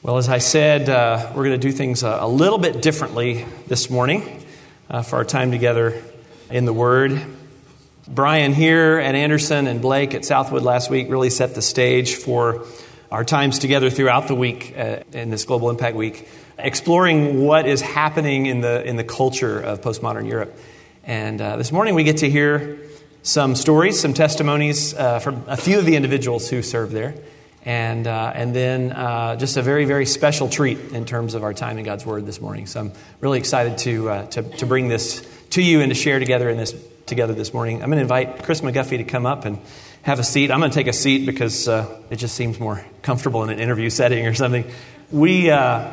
Well, as I said, uh, we're going to do things a, a, little bit differently this morning uh, for our time together in the Word. Brian here at Anderson and Blake at Southwood last week really set the stage for our times together throughout the week uh, in this Global Impact Week, exploring what is happening in the, in the culture of postmodern Europe. And uh, this morning we get to hear some stories, some testimonies uh, from a few of the individuals who serve there and, uh, and then uh, just a very, very special treat in terms of our time in God's Word this morning. So I'm really excited to, uh, to, to bring this to you and to share together in this together this morning. I'm going to invite Chris McGuffey to come up and have a seat. I'm going to take a seat because uh, it just seems more comfortable in an interview setting or something. We, uh,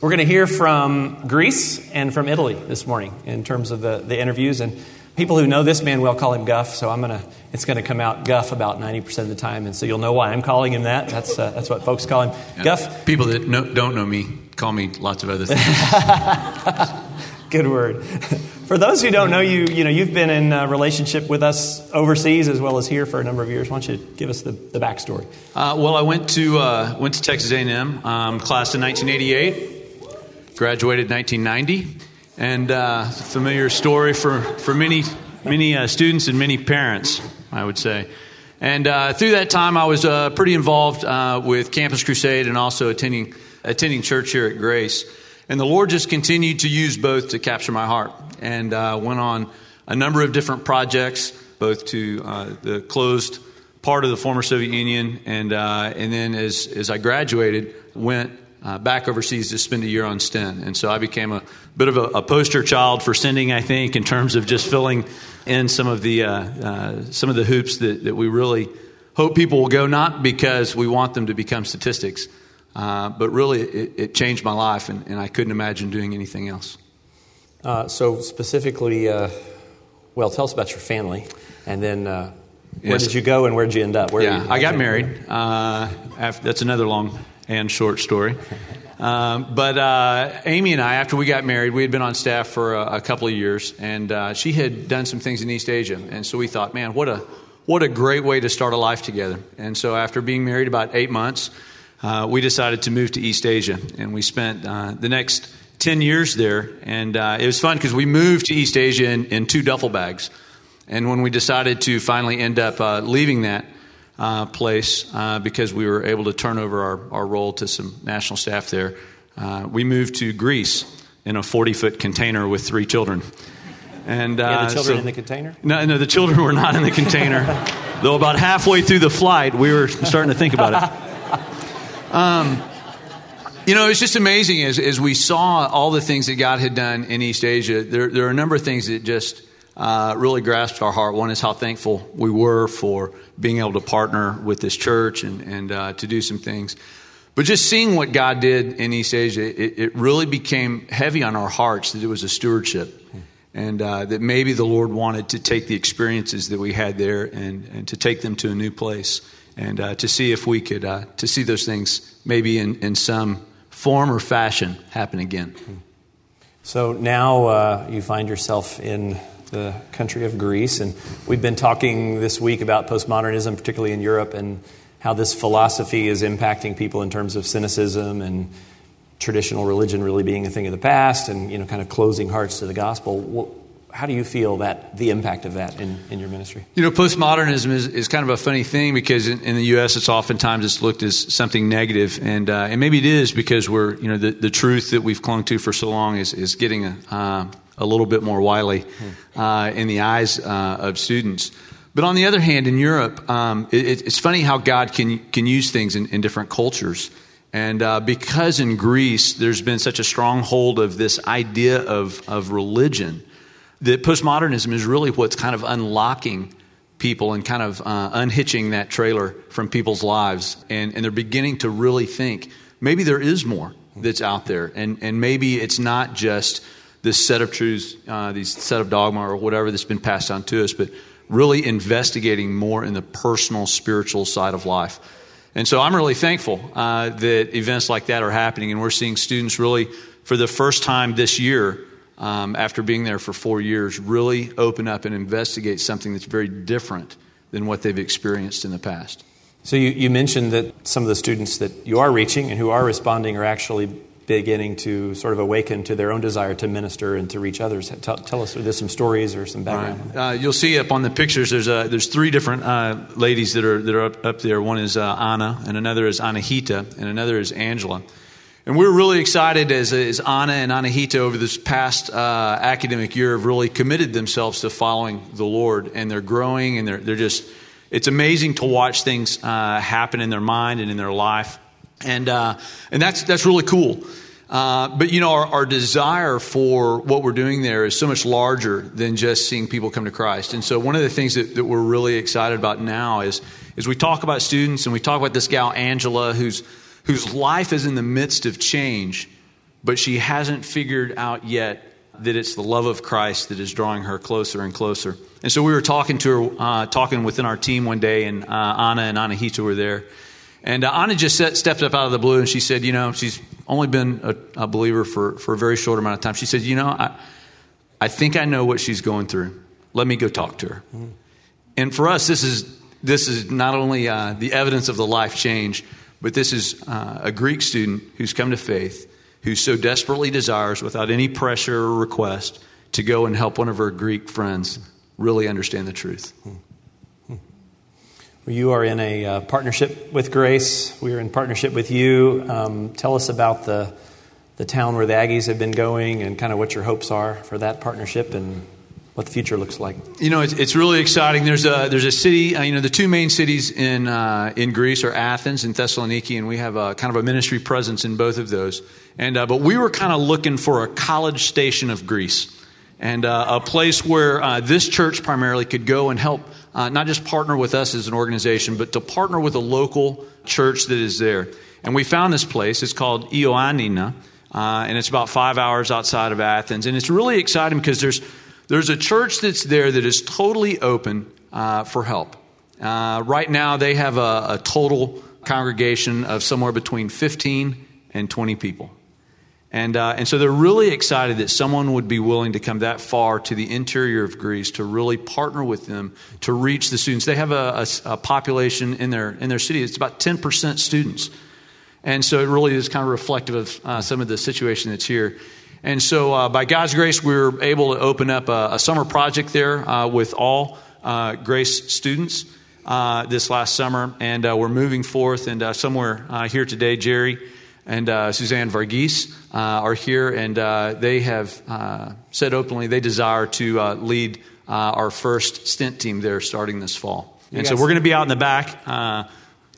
we're going to hear from Greece and from Italy this morning in terms of the, the interviews. And people who know this man well call him Guff, so I'm gonna it's gonna come out Guff about 90% of the time, and so you'll know why I'm calling him that. That's uh, that's what folks call him. Yeah. Guff. People that know, don't know me call me lots of other things. Good word. For those who don't know you, you know you've been in a relationship with us overseas as well as here for a number of years. Why don't you give us the, the backstory? Uh, well, I went to uh, went to Texas A&M, um, class in 1988, graduated 1990 and uh, familiar story for, for many, many uh, students and many parents, I would say. And uh, through that time, I was uh, pretty involved uh, with Campus Crusade and also attending, attending church here at Grace. And the Lord just continued to use both to capture my heart and uh, went on a number of different projects, both to the closed part of the former Soviet Union, and, and then as, as I graduated, went uh, back overseas to spend a year on STINT. And so I became a bit of a, a, poster child for sending, I think, in terms of just filling in some of the, uh, uh, some of the hoops that, that we really hope people will go, not because we want them to become statistics, uh, but really it, it, changed my life, and, and, I couldn't imagine doing anything else. Uh, so, specifically, uh, well, tell us about your family, and then where yes. did you go and where did you end up? Where yeah, I got married. After, that's another long and short story. Um, but uh, Amy and I, after we got married, we had been on staff for a, a couple of years, and uh, she had done some things in East Asia, and so we thought, man, what a what a great way to start a life together. And so, after being married about eight months, uh, we decided to move to East Asia, and we spent uh, the next ten years there. And uh, it was fun because we moved to East Asia in, in, two duffel bags, and when we decided to finally end up uh, leaving that uh, place uh, because we were able to turn over our, our role to some national staff there. Uh, we moved to Greece in a 40 foot container with three children. And yeah, the children so, in the container? No, no, the children were not in the container. Though about halfway through the flight, we were starting to think about it. Um, you know, it's just amazing as, as we saw all the things that God had done in East Asia. There, there are a number of things that just uh, really grasped our heart. One is how thankful we were for being able to partner with this church and, and uh, to do some things. But just seeing what God did in East Asia, it, it really became heavy on our hearts that it was a stewardship. And uh, that maybe the Lord wanted to take the experiences that we had there and, and to take them to a new place and uh, to see if we could uh, to see those things maybe in, in some form or fashion happen again. So now uh, you find yourself in the country of Greece. And we've been talking this week about postmodernism, particularly in Europe, and how this philosophy is impacting people in terms of cynicism and traditional religion really being a thing of the past and you know kind of closing hearts to the gospel. How do you feel that the impact of that in, in your ministry? You know postmodernism is, is kind of a funny thing because in, in the us it's oftentimes it's looked as something negative. And, uh, and maybe it is because we're you know the, the truth that we've clung to for so long is, is getting a, uh, a little bit more wily uh, in the eyes uh, of students. But on the other hand, in Europe, um, it, it's funny how God can, can use things in, in different cultures. And uh, because in Greece there's been such a stronghold of this idea of, of religion, that postmodernism is really what's kind of unlocking people and kind of uh, unhitching that trailer from people's lives. And, and they're beginning to really think maybe there is more that's out there. And, and maybe it's not just this set of truths, uh, these set of dogma or whatever that's been passed on to us, but really investigating more in the personal, spiritual side of life. And so I'm really thankful uh, that events like that are happening, and we're seeing students really, for the first time this year, um, after being there for four years, really open up and investigate something that's very different than what they've experienced in the past. So you, you mentioned that some of the students that you are reaching and who are responding are actually beginning to sort of awaken to their own desire to minister and to reach others. Tell, tell us, there's some stories or some background. Right. Uh, you'll see up on the pictures. There's uh, there's three different uh, ladies that are that are up, up there. One is uh, Anna, and another is Anahita, and another is Angela. And we're really excited as, as Anna and Anahita over this past uh, academic year have really committed themselves to following the Lord, and they're growing, and they're they're just. It's amazing to watch things uh, happen in their mind and in their life, and and that's that's really cool. Uh, but you know, our, our, desire for what we're doing there is so much larger than just seeing people come to Christ. And so, one of the things that, that, we're really excited about now is, is we talk about students and we talk about this gal Angela, who's whose life is in the midst of change, but she hasn't figured out yet that it's the love of Christ that is drawing her closer and closer. And so, we were talking to her, uh, talking within our team one day, and uh, Anna and Anahita were there. And uh, Anna just set, stepped up out of the blue and she said, You know, she's only been a, a, believer for, for a very short amount of time. She said, You know, I, I think I know what she's going through. Let me go talk to her. Mm. And for us, this is, this is not only uh, the evidence of the life change, but this is uh, a Greek student who's come to faith, who so desperately desires, without any pressure or request, to go and help one of her Greek friends really understand the truth. Mm. You are in a uh, partnership with Grace. We are in partnership with you. Um, tell us about the, the town where the Aggies have been going and kind of what your hopes are for that partnership and what the future looks like. You know, it's, it's really exciting. There's a, there's a city, uh, you know, the two main cities in, uh, in Greece are Athens and Thessaloniki, and we have a, kind of a ministry presence in both of those. And, uh, but we were kind of looking for a college station of Greece and uh, a place where uh, this church primarily could go and help uh, not just partner with us as an organization, but to partner with a local church that is there. And we found this place. It's called Ioannina, uh, and it's about five hours outside of Athens. And it's really exciting because there's, there's a church that's there that is totally open uh, for help. Uh, right now, they have a, a total congregation of somewhere between 15 and 20 people. And, uh, and so they're really excited that someone would be willing to come that far to the interior of Greece to really partner with them to reach the students. They have a, a, a population in their, in their city, it's about 10% students. And so it really is kind of reflective of uh, some of the situation that's here. And so, uh, by God's grace, we were able to open up a, a summer project there uh, with all uh, Grace students uh, this last summer. And we're moving forth. And somewhere here today, Jerry and uh, Suzanne Varghese uh, are here, and uh, they have uh, said openly they desire to uh, lead uh, our first stint team there starting this fall. and so we're going to be out in the back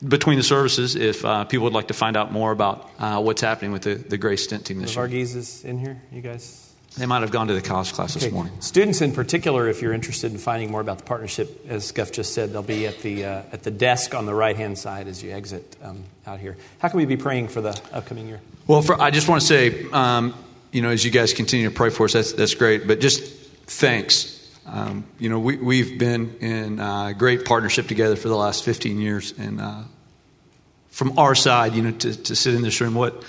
between the services if people would like to find out more about what's happening with the, the Grace stint team this the year. Varghese is in here, you guys? They might have gone to the college class okay. this morning. Students, in particular, if you're interested in finding more about the partnership, as Guff just said, they'll be at the uh, at the desk on the right hand side as you exit um, out here. How can we be praying for the upcoming year? Well, for, I just want to say, um, you know, as you guys continue to pray for us, that's that's great. But just thanks. Um, you know, we we've been in uh, great partnership together for the last 15 years, and uh, from our side, you know, to, to sit in this room, what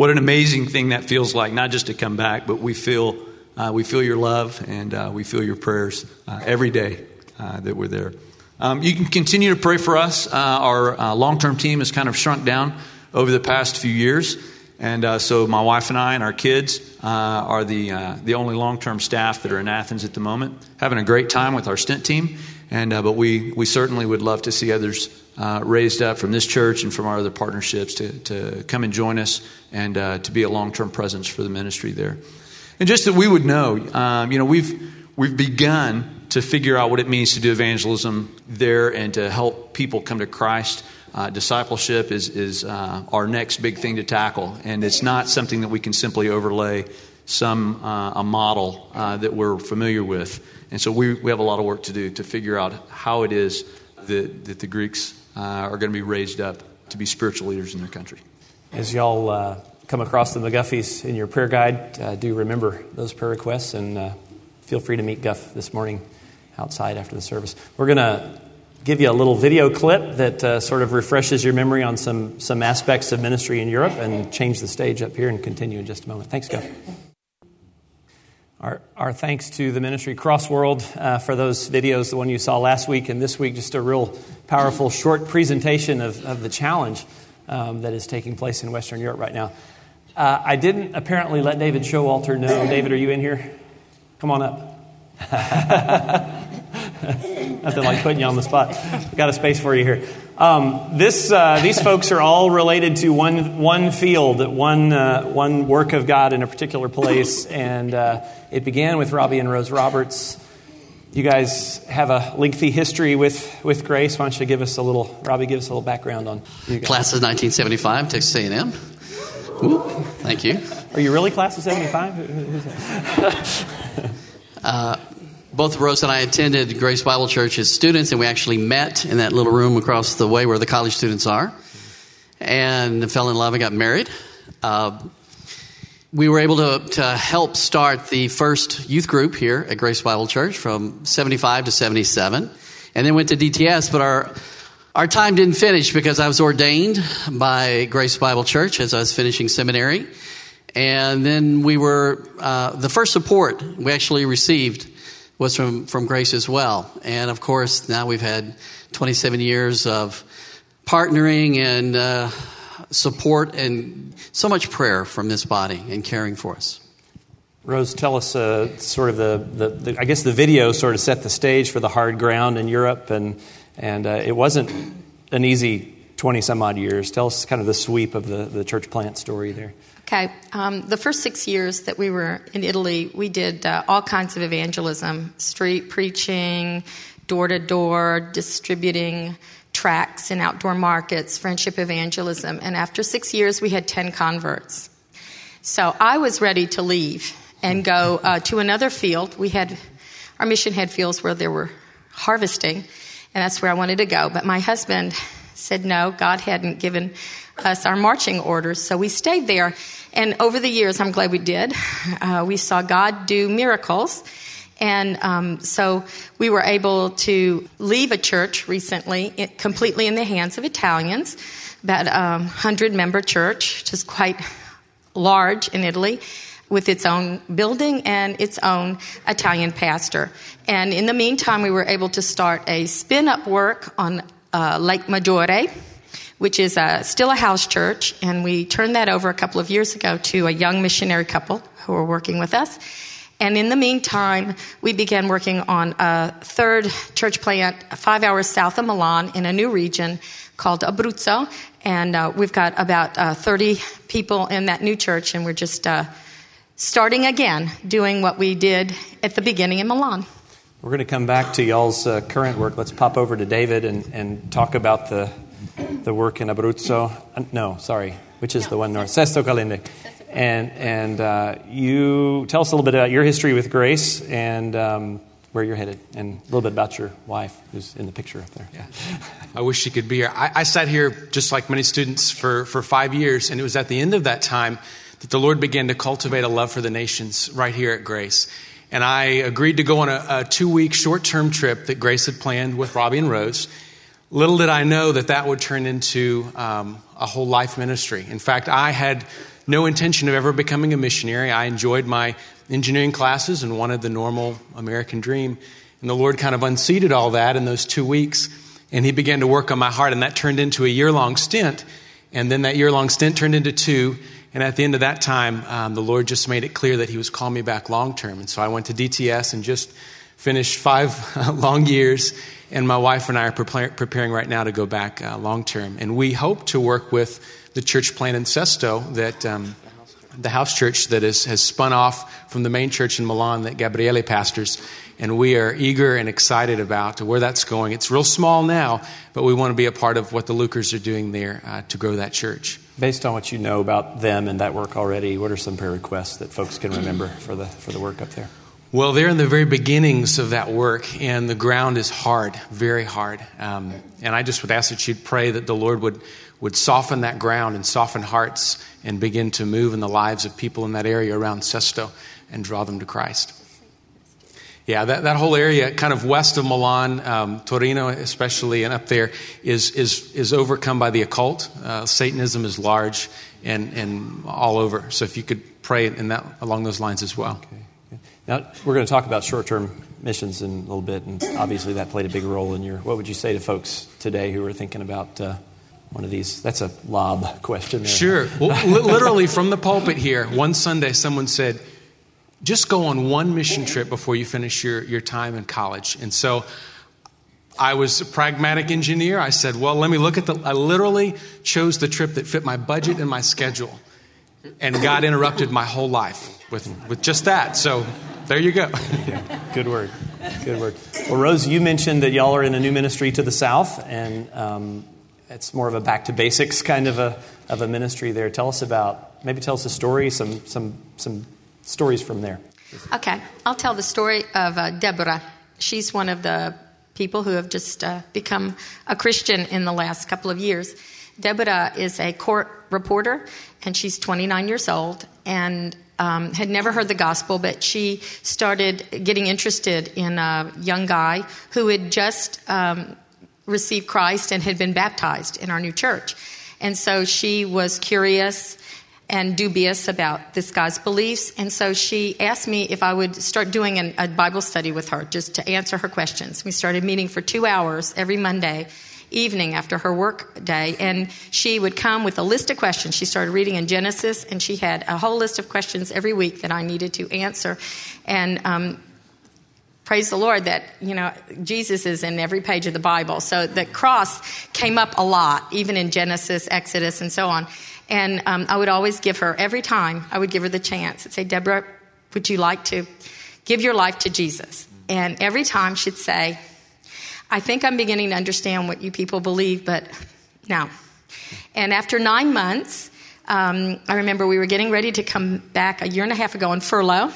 what an amazing thing that feels like, not just to come back, but we feel, uh, we feel your love and uh, we feel your prayers uh, every day uh, that we're there. Um, you can continue to pray for us. Uh, our uh, long term team has kind of shrunk down over the past few years. And so my wife and I and our kids are the, the only long term staff that are in Athens at the moment, having a great time with our stint team. And, but we, we certainly would love to see others uh, raised up from this church and from our other partnerships to, to come and join us and uh, to be a long term presence for the ministry there. And just that we would know, um, you know, we've, we've begun to figure out what it means to do evangelism there and to help people come to Christ. Uh, discipleship is, is uh, our next big thing to tackle, and it's not something that we can simply overlay some uh, a model uh, that we're familiar with. And so we, we have a lot of work to do to figure out how it is that, that the Greeks uh, are going to be raised up to be spiritual leaders in their country. As y'all uh, come across the McGuffeys in your prayer guide, uh, do remember those prayer requests and uh, feel free to meet Guff this morning outside after the service. We're going to give you a little video clip that uh, sort of refreshes your memory on some, some aspects of ministry in Europe and change the stage up here and continue in just a moment. Thanks, Guff. Our, our thanks to the ministry Crossworld uh, for those videos, the one you saw last week and this week, just a real powerful short presentation of, of the challenge um, that is taking place in Western Europe right now. Uh, I didn't apparently let David Showalter know. David, are you in here? Come on up. Nothing like putting you on the spot. Got a space for you here. Um, this, uh, these folks are all related to one, one field, one, uh, one work of God in a particular place. And uh, it began with Robbie and Rose Roberts. You guys have a lengthy history with, with Grace. Why don't you give us a little, Robbie, give us a little background on you guys. Class of 1975, Texas A&M. Ooh, thank you. Are you really class of 75? Both Rose and I attended Grace Bible Church as students, and we actually met in that little room across the way where the college students are, and fell in love and got married. Uh, we were able to, to help start the first youth group here at Grace Bible Church from 75 to 77, and then went to DTS, but our our time didn't finish because I was ordained by Grace Bible Church as I was finishing seminary. And then we were, uh, the first support we actually received was from, from Grace as well. And of course, now we've had 27 years of partnering and uh, support and so much prayer from this body and caring for us. Rose, tell us uh, sort of the, the, the, I guess the video sort of set the stage for the hard ground in Europe, and, and uh, it wasn't an easy 20 some odd years. Tell us kind of the sweep of the, the church plant story there. Okay. Um, the first six years that we were in Italy, we did uh, all kinds of evangelism street preaching, door to door, distributing tracts in outdoor markets, friendship evangelism. And after six years, we had 10 converts. So I was ready to leave and go uh, to another field. We had our mission had fields where there were harvesting, and that's where I wanted to go. But my husband said no, God hadn't given us our marching orders. So we stayed there. And over the years, I'm glad we did, uh, we saw God do miracles. And um, so we were able to leave a church recently it, completely in the hands of Italians, about a um, 100 member church, which is quite large in Italy, with its own building and its own Italian pastor. And in the meantime, we were able to start a spin up work on uh, Lake Maggiore which is uh, still a house church, and we turned that over a couple of years ago to a young missionary couple who are working with us. And in the meantime, we began working on a third church plant five hours south of Milan in a new region called Abruzzo. And uh, we've got about uh, 30 people in that new church, and we're just uh, starting again doing what we did at the beginning in Milan. We're going to come back to y'all's uh, current work. Let's pop over to David and, and talk about the the work in Abruzzo. Uh, no, sorry, which is no, the one north? Sesto Calende. And, and uh, you tell us a little bit about your history with Grace and um, where you're headed, and a little bit about your wife who's in the picture up there. Yeah. I wish she could be here. I, I sat here just like many students for, for five years, and it was at the end of that time that the Lord began to cultivate a love for the nations right here at Grace. And I agreed to go on a, a two week short term trip that Grace had planned with Robbie and Rose. Little did I know that that would turn into um, a whole life ministry. In fact, I had no intention of ever becoming a missionary. I enjoyed my engineering classes and wanted the normal American dream. And the Lord kind of unseated all that in those two weeks. And He began to work on my heart, and that turned into a year long stint. And then that year long stint turned into two. And at the end of that time, um, the Lord just made it clear that He was calling me back long term. And so I went to DTS and just finished five long years and my wife and I are preparing right now to go back uh, long term. And we hope to work with the church plant in Sesto that. Um, the house church that is, has spun off from the main church in Milan that Gabriele pastors. And we are eager and excited about where that's going. It's real small now, but we want to be a part of what the Lukers are doing there uh, to grow that church. Based on what you know about them and that work already, what are some prayer requests that folks can remember for the, for the work up there? Well, they're in the very beginnings of that work, and the ground is hard, very hard. Um, and I just would ask that you'd pray that the Lord would, would soften that ground and soften hearts and begin to move in the lives of people in that area around Sesto and draw them to Christ. Yeah, that, that whole area, kind of west of Milan, um, Torino especially, and up there, is, is, is overcome by the occult. Uh, Satanism is large and, and all over. So if you could pray in that, along those lines as well. Okay. Now, we're going to talk about short term missions in a little bit, and obviously that played a big role in your. What would you say to folks today who are thinking about uh, one of these? That's a lob question. There. Sure. Well, literally from the pulpit here, one Sunday someone said, just go on one mission trip before you finish your, your time in college. And so I was a pragmatic engineer. I said, well, let me look at the. I literally chose the trip that fit my budget and my schedule. And God interrupted my whole life with, with just that. So there you go. Yeah, good word. Good word. Well, Rose, you mentioned that y'all are in a new ministry to the south, and um, it's more of a back to basics kind of a, of a ministry there. Tell us about, maybe tell us a story, some, some, some stories from there. Okay, I'll tell the story of uh, Deborah. She's one of the people who have just uh, become a Christian in the last couple of years. Deborah is a court reporter, and she's 29 years old and um, had never heard the gospel, but she started getting interested in a young guy who had just um, received Christ and had been baptized in our new church. And so she was curious and dubious about this guy's beliefs. And so she asked me if I would start doing an, a Bible study with her just to answer her questions. We started meeting for two hours every Monday evening after her work day. And she would come with a list of questions. She started reading in Genesis, and she had a whole list of questions every week that I needed to answer. And um, praise the Lord that, you know, Jesus is in every page of the Bible. So the cross came up a lot, even in Genesis, Exodus, and so on. And um, I would always give her, every time I would give her the chance, I'd say, Deborah, would you like to give your life to Jesus? And every time she'd say, I think I'm beginning to understand what you people believe, but now. And after nine months, um, I remember we were getting ready to come back a year and a half ago on furlough.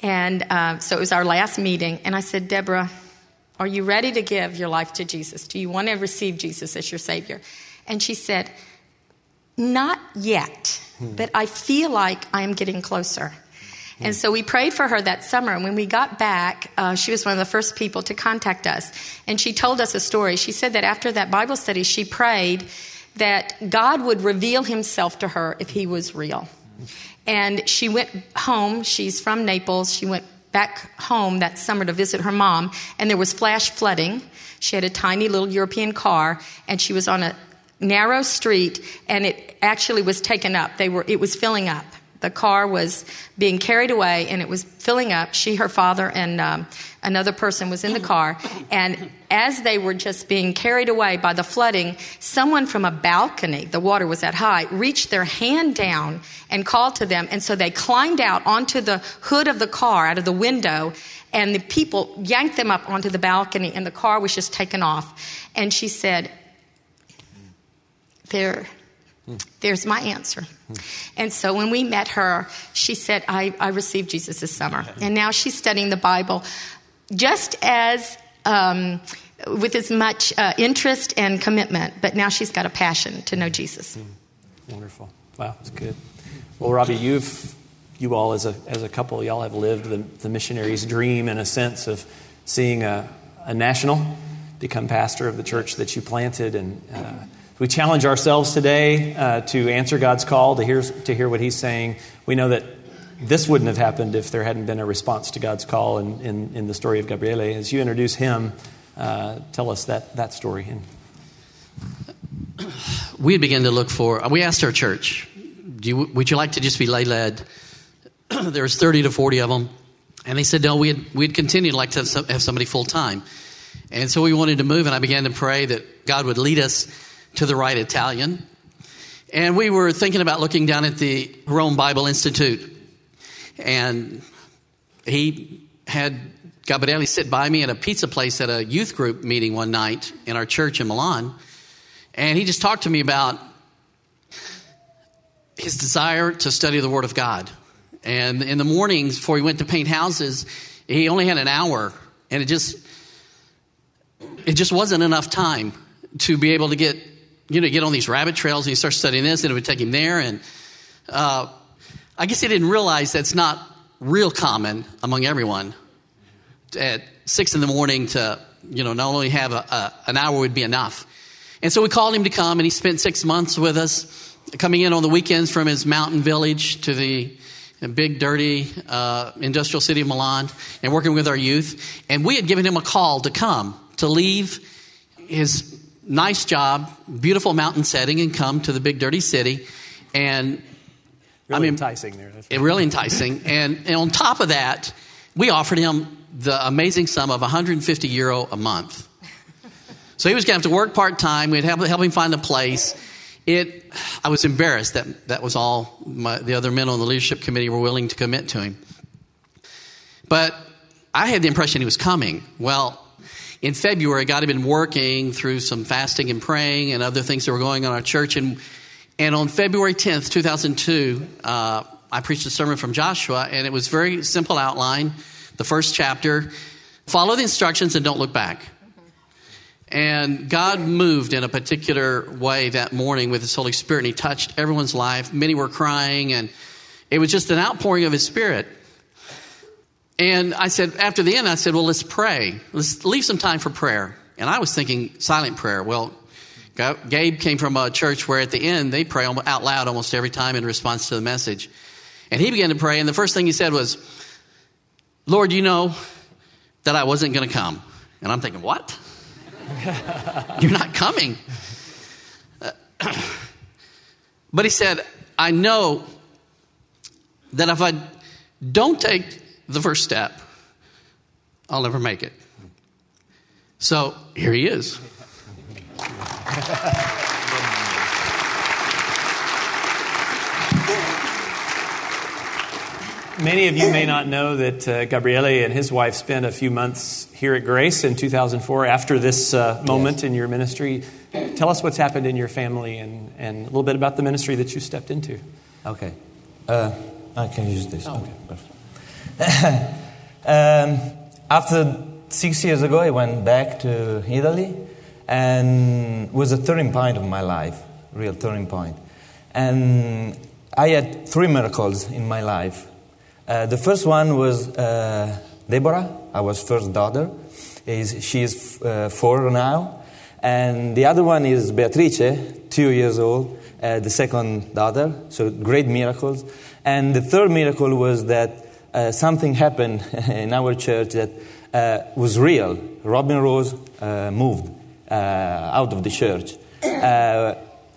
And uh, so it was our last meeting. And I said, Deborah, are you ready to give your life to Jesus? Do you want to receive Jesus as your Savior? And she said, Not yet, but I feel like I am getting closer. And so we prayed for her that summer. And when we got back, uh, she was one of the first people to contact us. And she told us a story. She said that after that Bible study, she prayed that God would reveal himself to her if he was real. And she went home. She's from Naples. She went back home that summer to visit her mom. And there was flash flooding. She had a tiny little European car. And she was on a narrow street. And it actually was taken up. They were, it was filling up the car was being carried away and it was filling up. She, her father, and um, another person was in the car. And as they were just being carried away by the flooding, someone from a balcony, the water was that high, reached their hand down and called to them. And so they climbed out onto the hood of the car, out of the window, and the people yanked them up onto the balcony, and the car was just taken off. And she said, There there's my answer. And so when we met her, she said, I, I received Jesus this summer. And now she's studying the Bible just as, um, with as much uh, interest and commitment, but now she's got a passion to know Jesus. Wonderful. Wow, that's good. Well, Robbie, you've, you all as a, as a couple, y'all have lived the, the missionary's dream in a sense of seeing a, a national become pastor of the church that you planted and uh, we challenge ourselves today uh, to answer God's call, to hear, to hear what He's saying. We know that this wouldn't have happened if there hadn't been a response to God's call in, in, in the story of Gabriele. As you introduce him, uh, tell us that, that story. We began to look for, we asked our church, you, would you like to just be lay led? there was 30 to 40 of them. And they said, no, we'd, we'd continue to like to have, some, have somebody full time. And so we wanted to move, and I began to pray that God would lead us to the right Italian. And we were thinking about looking down at the Rome Bible Institute. And he had Gabriele sit by me at a pizza place at a youth group meeting one night in our church in Milan. And he just talked to me about his desire to study the Word of God. And in the mornings before he went to paint houses, he only had an hour. And it just, it just wasn't enough time to be able to get you know, get on these rabbit trails and he starts studying this and it would take him there. And uh, I guess he didn't realize that's not real common among everyone at six in the morning to, you know, not only have a, a, an hour would be enough. And so we called him to come and he spent six months with us, coming in on the weekends from his mountain village to the big, dirty uh, industrial city of Milan, and working with our youth. And we had given him a call to come, to leave his nice job, beautiful mountain setting, and come to the big, dirty city. And Really I mean, enticing there. That's it really enticing. And, and on top of that, we offered him the amazing sum of 150 euro a month. So he was going to have to work part time. We'd help, help him find a place. It, I was embarrassed that that was all my, the other men on the leadership committee were willing to commit to him. But I had the impression he was coming. Well, in February, God had been working through some fasting and praying and other things that were going on our church. And, and on February 10th, 2002, uh, I preached a sermon from Joshua, and it was very simple outline. The first chapter follow the instructions and don't look back. And God moved in a particular way that morning with His Holy Spirit, and He touched everyone's life. Many were crying, and it was just an outpouring of His Spirit. And I said, after the end, I said, well, let's pray. Let's leave some time for prayer. And I was thinking silent prayer. Well, Gabe came from a church where at the end they pray out loud almost every time in response to the message. And he began to pray, and the first thing he said was, Lord, you know that I wasn't going to come. And I'm thinking, what? You're not coming. but he said, I know that if I don't take the first step, I'll never make it. So here he is. Many of you may not know that uh, Gabriele and his wife spent a few months here at Grace in 2004 after this uh, moment yes. in your ministry. Tell us what's happened in your family and, and a little bit about the ministry that you stepped into. Okay. Uh, I can use this. Oh. Okay, perfect. um, after six years ago, I went back to Italy and was a turning point of my life, real turning point. And I had three miracles in my life. Uh, the first one was uh, Deborah, our first daughter. Is, she is uh, four now. And the other one is Beatrice, two years old, uh, the second daughter. So great miracles. And the third miracle was that uh, something happened in our church that uh, was real. Robin Rose moved out of the church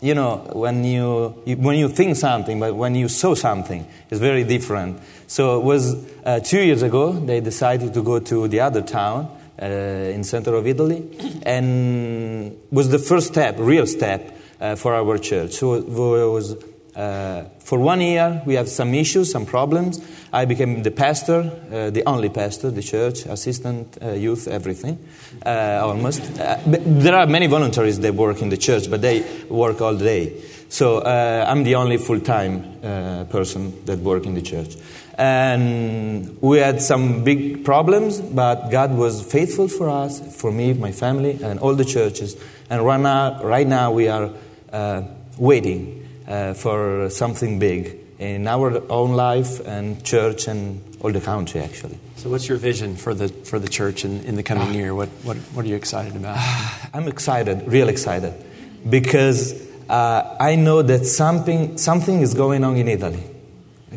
you know, when you, when you think something, but when you saw something, it's very different. So it was uh, two years ago, they decided to go to the other town uh, in center of Italy, and was the first step, real step, uh, for our church. So it was uh, for one year, we have some issues, some problems. I became the pastor, uh, the only pastor, the church, assistant, uh, youth, everything, uh, almost. Uh, there are many voluntaries that work in the church, but they work all day. So uh, I'm the only full time person that work in the church. And we had some big problems, but God was faithful for us, for me, my family, and all the churches. And right now, right now we are waiting uh, for something big in our own life and church and all the country, actually. So, what's your vision for the for the church in, in the coming year? What, what what are you excited about? I'm excited, real excited, because uh, I know that something something is going on in Italy.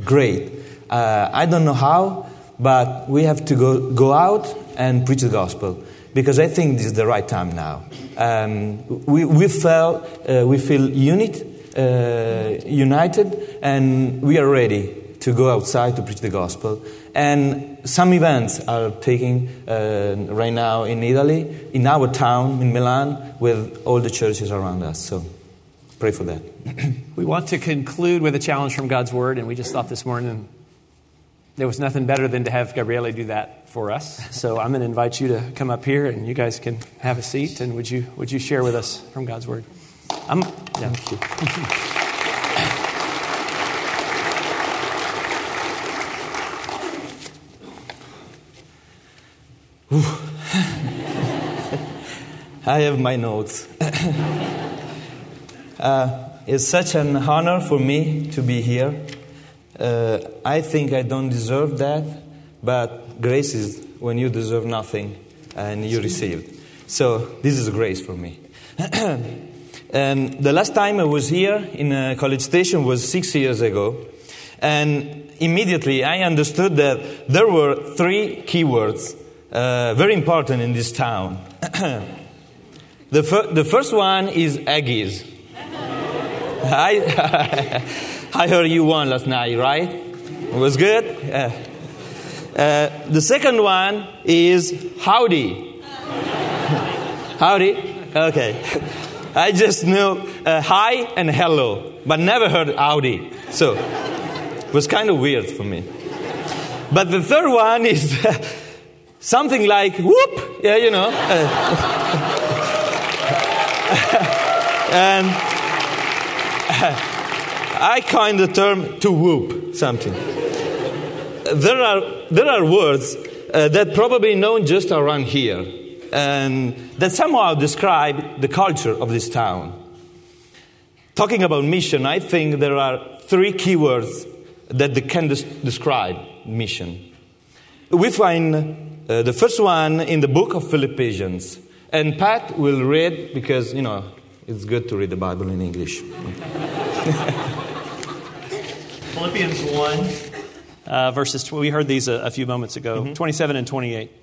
Great. Uh, I don't know how, but we have to go go out and preach the gospel because I think this is the right time now. Um, we we felt uh, we feel unit uh, united, and we are ready to go outside to preach the gospel. And some events are taking uh, right now in Italy, in our town, in Milan, with all the churches around us. So pray for that. we want to conclude with a challenge from God's Word, and we just thought this morning there was nothing better than to have Gabriele do that for us. So I'm going to invite you to come up here, and you guys can have a seat. And would you would you share with us from God's Word? I'm, yeah. Thank you. I have my notes. uh, it's such an honor for me to be here. Uh, I think I don't deserve that, but grace is when you deserve nothing and you receive. So this is grace for me. And the last time I was here in College Station was six years ago. And immediately I understood that there were three keywords uh, very important in this town. the, fir- the first one is Aggies. I, I heard you won last night, right? It was good? Uh, uh, the second one is Howdy. Howdy? Okay. I just knew uh, hi and hello, but never heard Audi. So it was kind of weird for me. But the third one is something like whoop, yeah, you know. and I coined the term to whoop something. There are, there are words uh, that probably known just around here and that somehow describe the culture of this town. Talking about mission, I think there are three keywords that can des- describe mission. We find uh, the first one in the book of Philippians, and Pat will read because, you know, it's good to read the Bible in English. Philippians 1, uh, verses, we heard these a, a few moments ago, mm-hmm. 27 and 28.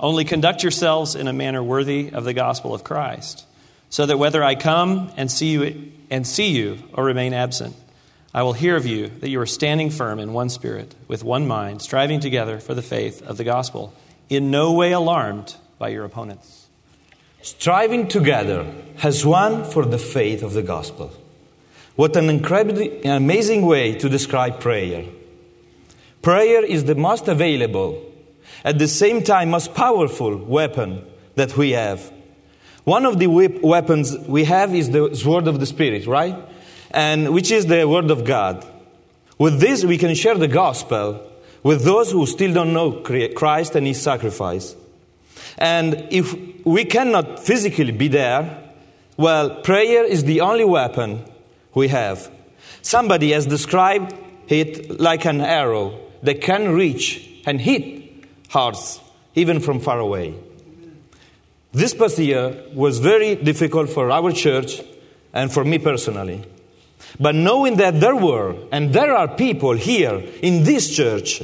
Only conduct yourselves in a manner worthy of the gospel of Christ, so that whether I come and see you and see you or remain absent, I will hear of you that you are standing firm in one spirit, with one mind, striving together for the faith of the gospel, in no way alarmed by your opponents. Striving together has won for the faith of the gospel. What an incredibly amazing way to describe prayer. Prayer is the most available at the same time most powerful weapon that we have. One of the weapons we have is the sword of the Spirit, right? And which is the word of God. With this, we can share the gospel with those who still don't know Christ and his sacrifice. And if we cannot physically be there, well, prayer is the only weapon we have. Somebody has described it like an arrow that can reach and hit hearts, even from far away. This past year was very difficult for our church and for me personally. But knowing that there were and there are people here in this church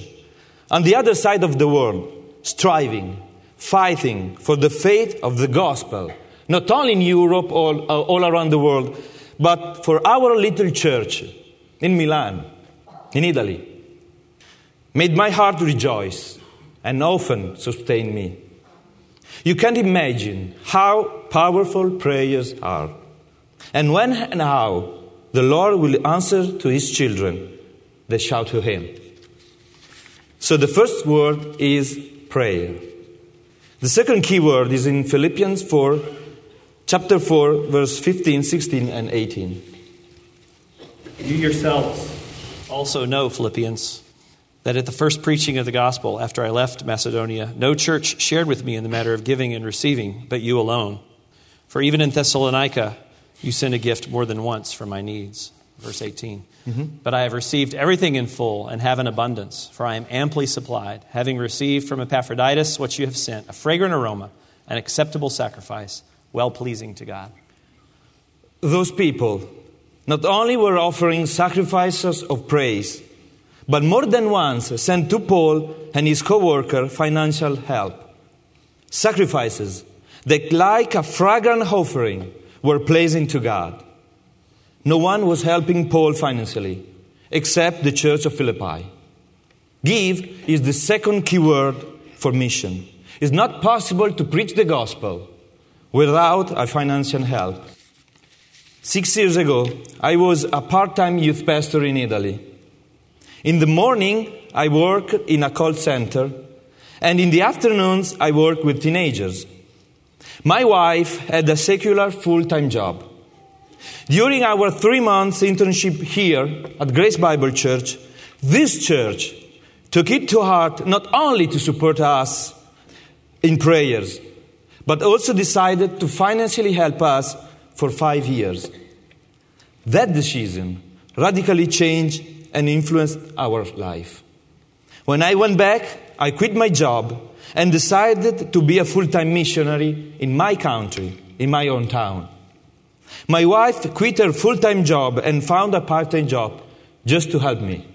on the other side of the world striving, fighting for the faith of the gospel, not only in Europe or uh, all around the world, but for our little church in Milan, in Italy, made my heart rejoice and often sustain me. You can't imagine how powerful prayers are, and when and how the Lord will answer to his children that shout to him. So the first word is prayer. The second key word is in Philippians 4, chapter 4, verse 15, 16, and 18. You yourselves also know, Philippians that at the first preaching of the gospel after I left Macedonia, no church shared with me in the matter of giving and receiving, but you alone. For even in Thessalonica, you sent a gift more than once for my needs. Verse 18. Mm-hmm. But I have received everything in full and have an abundance, for I am amply supplied, having received from Epaphroditus what you have sent, a fragrant aroma, an acceptable sacrifice, well pleasing to God. Those people not only were offering sacrifices of praise, but more than once sent to Paul and his co worker financial help. Sacrifices that, like a fragrant offering, were pleasing to God. No one was helping Paul financially except the church of Philippi. Give is the second key word for mission. It's not possible to preach the gospel without a financial help. Six years ago, I was a part time youth pastor in Italy. In the morning, I work in a call center, and in the afternoons, I work with teenagers. My wife had a secular full time job. During our three months internship here at Grace Bible Church, this church took it to heart not only to support us in prayers, but also decided to financially help us for five years. That decision radically changed and influenced our life. When I went back, I quit my job and decided to be a full time missionary in my country, in my own town. My wife quit her full time job and found a part time job just to help me.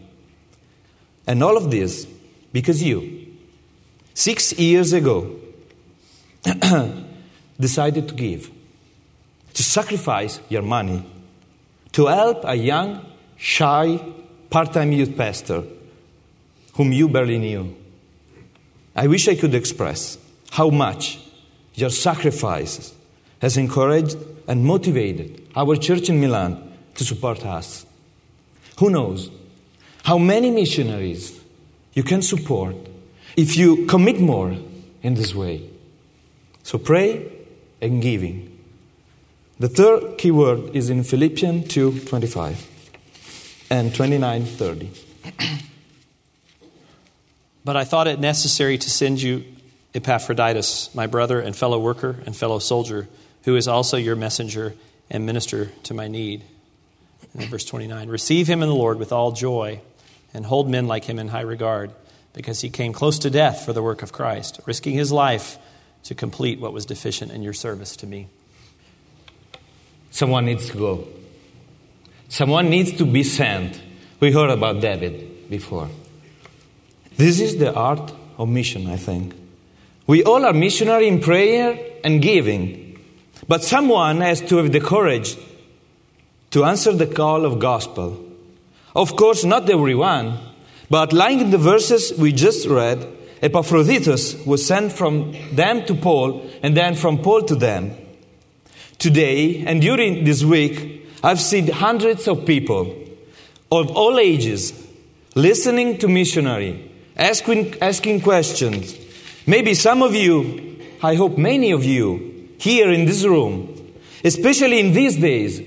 And all of this because you, six years ago, decided to give, to sacrifice your money, to help a young, shy, part time youth pastor whom you barely knew. I wish I could express how much your sacrifices has encouraged and motivated our church in Milan to support us. Who knows how many missionaries you can support if you commit more in this way. So pray and giving. The third key word is in Philippians 2:25 and 29:30. But I thought it necessary to send you Epaphroditus, my brother and fellow worker and fellow soldier, who is also your messenger and minister to my need. Verse 29 Receive him in the Lord with all joy, and hold men like him in high regard, because he came close to death for the work of Christ, risking his life to complete what was deficient in your service to me. Someone needs to go. Someone needs to be sent. We heard about David before. This is the art of mission, I think. We all are missionary in prayer and giving, but someone has to have the courage to answer the call of gospel. Of course, not everyone, but like in the verses we just read, Epaphroditus was sent from them to Paul and then from Paul to them. Today and during this week, I've seen hundreds of people of all ages listening to missionary, asking, asking questions. Maybe some of you, I hope many of you, here in this room, especially in these days,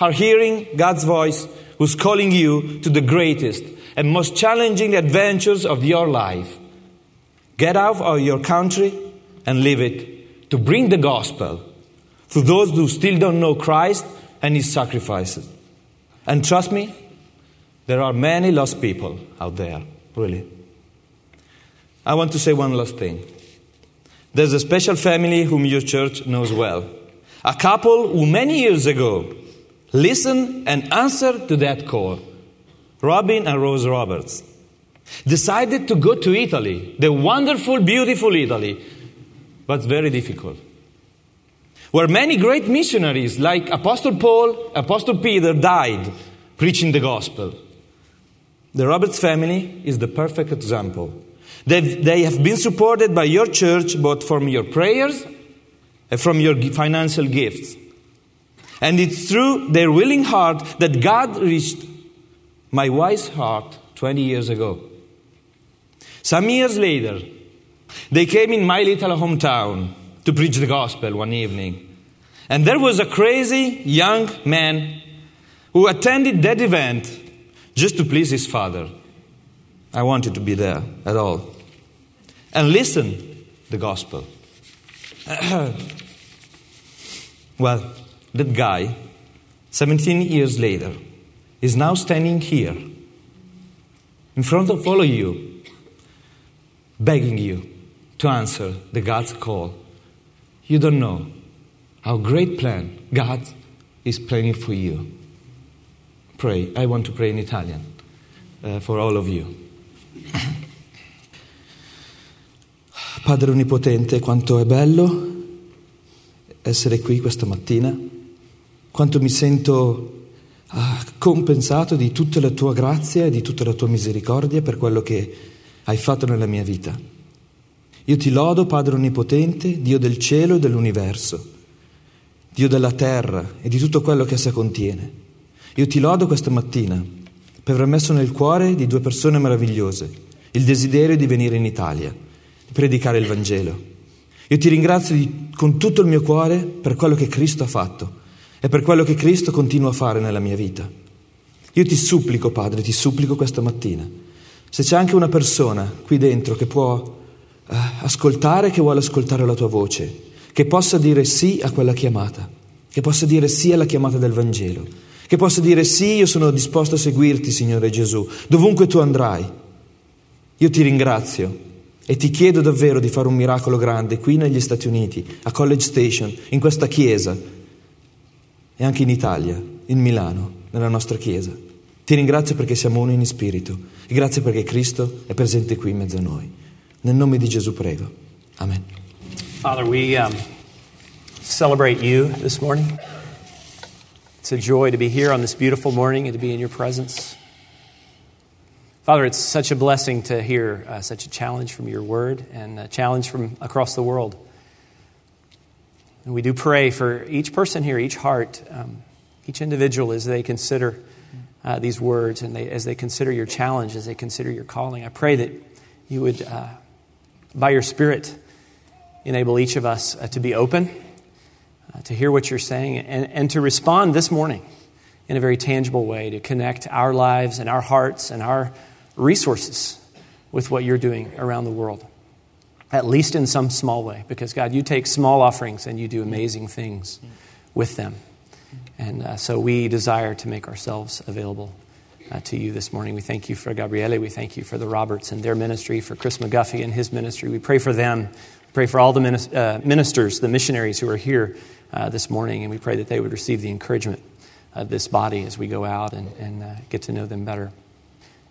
are hearing God's voice who's calling you to the greatest and most challenging adventures of your life. Get out of your country and live it to bring the gospel to those who still don't know Christ and his sacrifices. And trust me, there are many lost people out there, really. I want to say one last thing. There's a special family whom your church knows well. A couple who many years ago listened and answered to that call. Robin and Rose Roberts decided to go to Italy, the wonderful, beautiful Italy, but very difficult. Where many great missionaries like Apostle Paul, Apostle Peter died preaching the gospel. The Roberts family is the perfect example. They've, they have been supported by your church both from your prayers and from your financial gifts. And it's through their willing heart that God reached my wife's heart 20 years ago. Some years later, they came in my little hometown to preach the gospel one evening. And there was a crazy young man who attended that event just to please his father. I wanted to be there at all. And listen the gospel. well, that guy, 17 years later, is now standing here in front of all of you, begging you to answer the God's call. You don't know how great plan God is planning for you. Pray. I want to pray in Italian uh, for all of you. Padre Onnipotente, quanto è bello essere qui questa mattina, quanto mi sento ah, compensato di tutta la tua grazia e di tutta la tua misericordia per quello che hai fatto nella mia vita. Io ti lodo, Padre Onnipotente, Dio del cielo e dell'universo, Dio della terra e di tutto quello che essa contiene. Io ti lodo questa mattina per aver messo nel cuore di due persone meravigliose il desiderio di venire in Italia, di predicare il Vangelo. Io ti ringrazio di, con tutto il mio cuore per quello che Cristo ha fatto e per quello che Cristo continua a fare nella mia vita. Io ti supplico, Padre, ti supplico questa mattina, se c'è anche una persona qui dentro che può ascoltare, che vuole ascoltare la tua voce, che possa dire sì a quella chiamata, che possa dire sì alla chiamata del Vangelo, che possa dire sì, io sono disposto a seguirti, Signore Gesù, dovunque tu andrai. Io ti ringrazio e ti chiedo davvero di fare un miracolo grande qui negli Stati Uniti, a College Station, in questa chiesa e anche in Italia, in Milano, nella nostra chiesa. Ti ringrazio perché siamo uno in spirito e grazie perché Cristo è presente qui in mezzo a noi. Nel nome di Gesù prego. Amen. Father, we um, celebrate you this morning. It's a joy to be here on this beautiful morning and to be in your presence. Father, it's such a blessing to hear uh, such a challenge from your word and a challenge from across the world. And we do pray for each person here, each heart, um, each individual as they consider uh, these words and they, as they consider your challenge, as they consider your calling. I pray that you would, uh, by your Spirit, enable each of us uh, to be open, uh, to hear what you're saying, and, and to respond this morning in a very tangible way, to connect our lives and our hearts and our resources with what you're doing around the world, at least in some small way, because God, you take small offerings and you do amazing things with them. And uh, so we desire to make ourselves available uh, to you this morning. We thank you for Gabriele. We thank you for the Roberts and their ministry, for Chris McGuffey and his ministry. We pray for them. We pray for all the uh, ministers, the missionaries who are here uh, this morning, and we pray that they would receive the encouragement of this body as we go out and, and uh, get to know them better.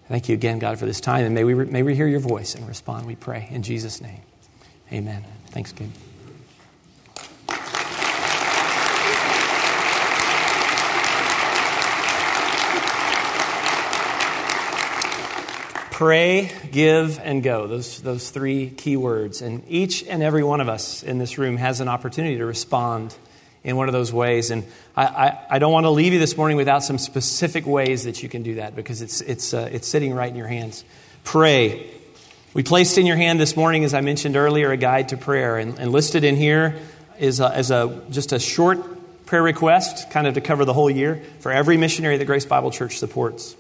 Thank you again, God, for this time, and may we, re- may we hear your voice and respond, we pray. In Jesus' name, amen. Thanks, Gabe. Pray, give, and go. Those, those three key words. And each and every one of us in this room has an opportunity to respond in one of those ways. And I, I, I don't want to leave you this morning without some specific ways that you can do that because it's, it's, uh, it's sitting right in your hands. Pray. We placed in your hand this morning, as I mentioned earlier, a guide to prayer. And, and listed in here is, a, is a, just a short prayer request, kind of to cover the whole year, for every missionary that Grace Bible Church supports.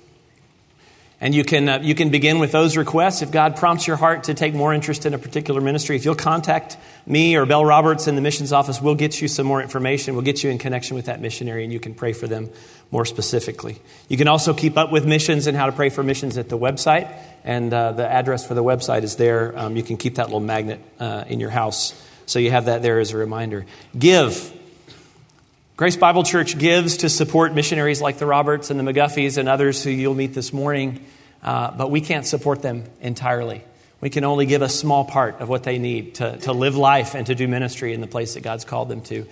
And you can, uh, you can begin with those requests. If God prompts your heart to take more interest in a particular ministry, if you'll contact me or Bell Roberts in the missions office, we'll get you some more information. We'll get you in connection with that missionary and you can pray for them more specifically. You can also keep up with missions and how to pray for missions at the website. And uh, the address for the website is there. Um, you can keep that little magnet uh, in your house. So you have that there as a reminder. Give. Grace Bible Church gives to support missionaries like the Roberts and the McGuffeys and others who you'll meet this morning, uh, but we can't support them entirely. We can only give a small part of what they need to, to live life and to do ministry in the place that God's called them to.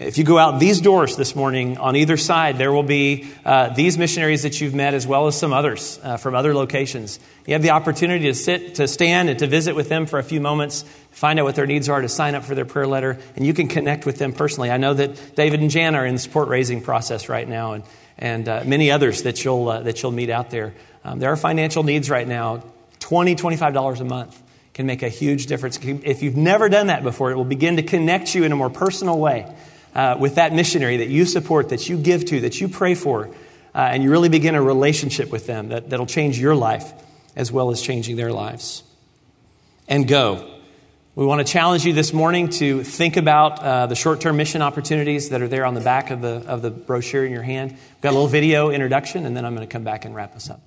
If you go out these doors this morning, on either side, there will be uh, these missionaries that you've met, as well as some others uh, from other locations. You have the opportunity to sit, to stand, and to visit with them for a few moments, find out what their needs are, to sign up for their prayer letter, and you can connect with them personally. I know that David and Jan are in the support raising process right now, and, and uh, many others that you'll, uh, that you'll meet out there. Um, there are financial needs right now. $20, $25 a month can make a huge difference. If you've never done that before, it will begin to connect you in a more personal way uh, with that missionary that you support, that you give to, that you pray for, uh, and you really begin a relationship with them that, that'll change your life as well as changing their lives. And go. We want to challenge you this morning to think about uh, the short term mission opportunities that are there on the back of the, of the brochure in your hand. We've got a little video introduction, and then I'm going to come back and wrap us up.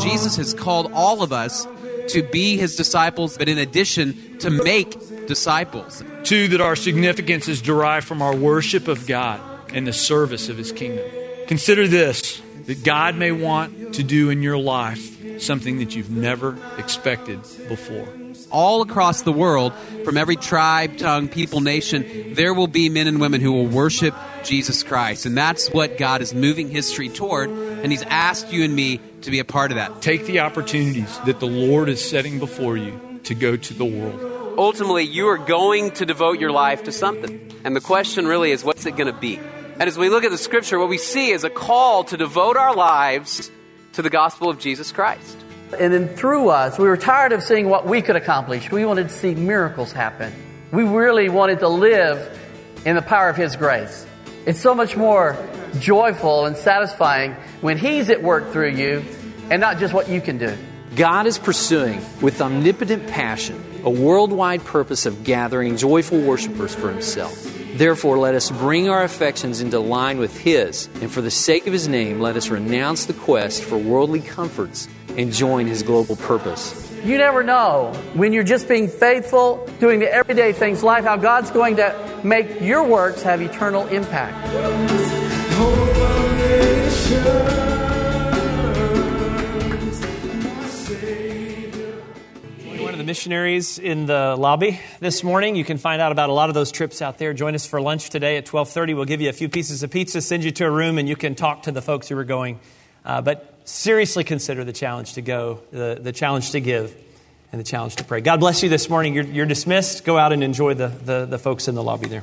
Jesus has called all of us to be his disciples, but in addition, to make disciples. Two, that our significance is derived from our worship of God and the service of his kingdom. Consider this that God may want to do in your life something that you've never expected before. All across the world, from every tribe, tongue, people, nation, there will be men and women who will worship Jesus Christ. And that's what God is moving history toward. And He's asked you and me to be a part of that. Take the opportunities that the Lord is setting before you to go to the world. Ultimately, you are going to devote your life to something. And the question really is what's it going to be? And as we look at the scripture, what we see is a call to devote our lives to the gospel of Jesus Christ. And then through us, we were tired of seeing what we could accomplish. We wanted to see miracles happen. We really wanted to live in the power of His grace. It's so much more joyful and satisfying when He's at work through you and not just what you can do. God is pursuing with omnipotent passion a worldwide purpose of gathering joyful worshipers for Himself. Therefore, let us bring our affections into line with His, and for the sake of His name, let us renounce the quest for worldly comforts and join His global purpose. You never know when you're just being faithful, doing the everyday things, life, how God's going to make your works have eternal impact. Missionaries in the lobby this morning. You can find out about a lot of those trips out there. Join us for lunch today at 12:30. We'll give you a few pieces of pizza, send you to a room, and you can talk to the folks who are going. Uh, but seriously consider the challenge to go, the, the challenge to give, and the challenge to pray. God bless you this morning. You're, you're dismissed. Go out and enjoy the, the, the folks in the lobby there.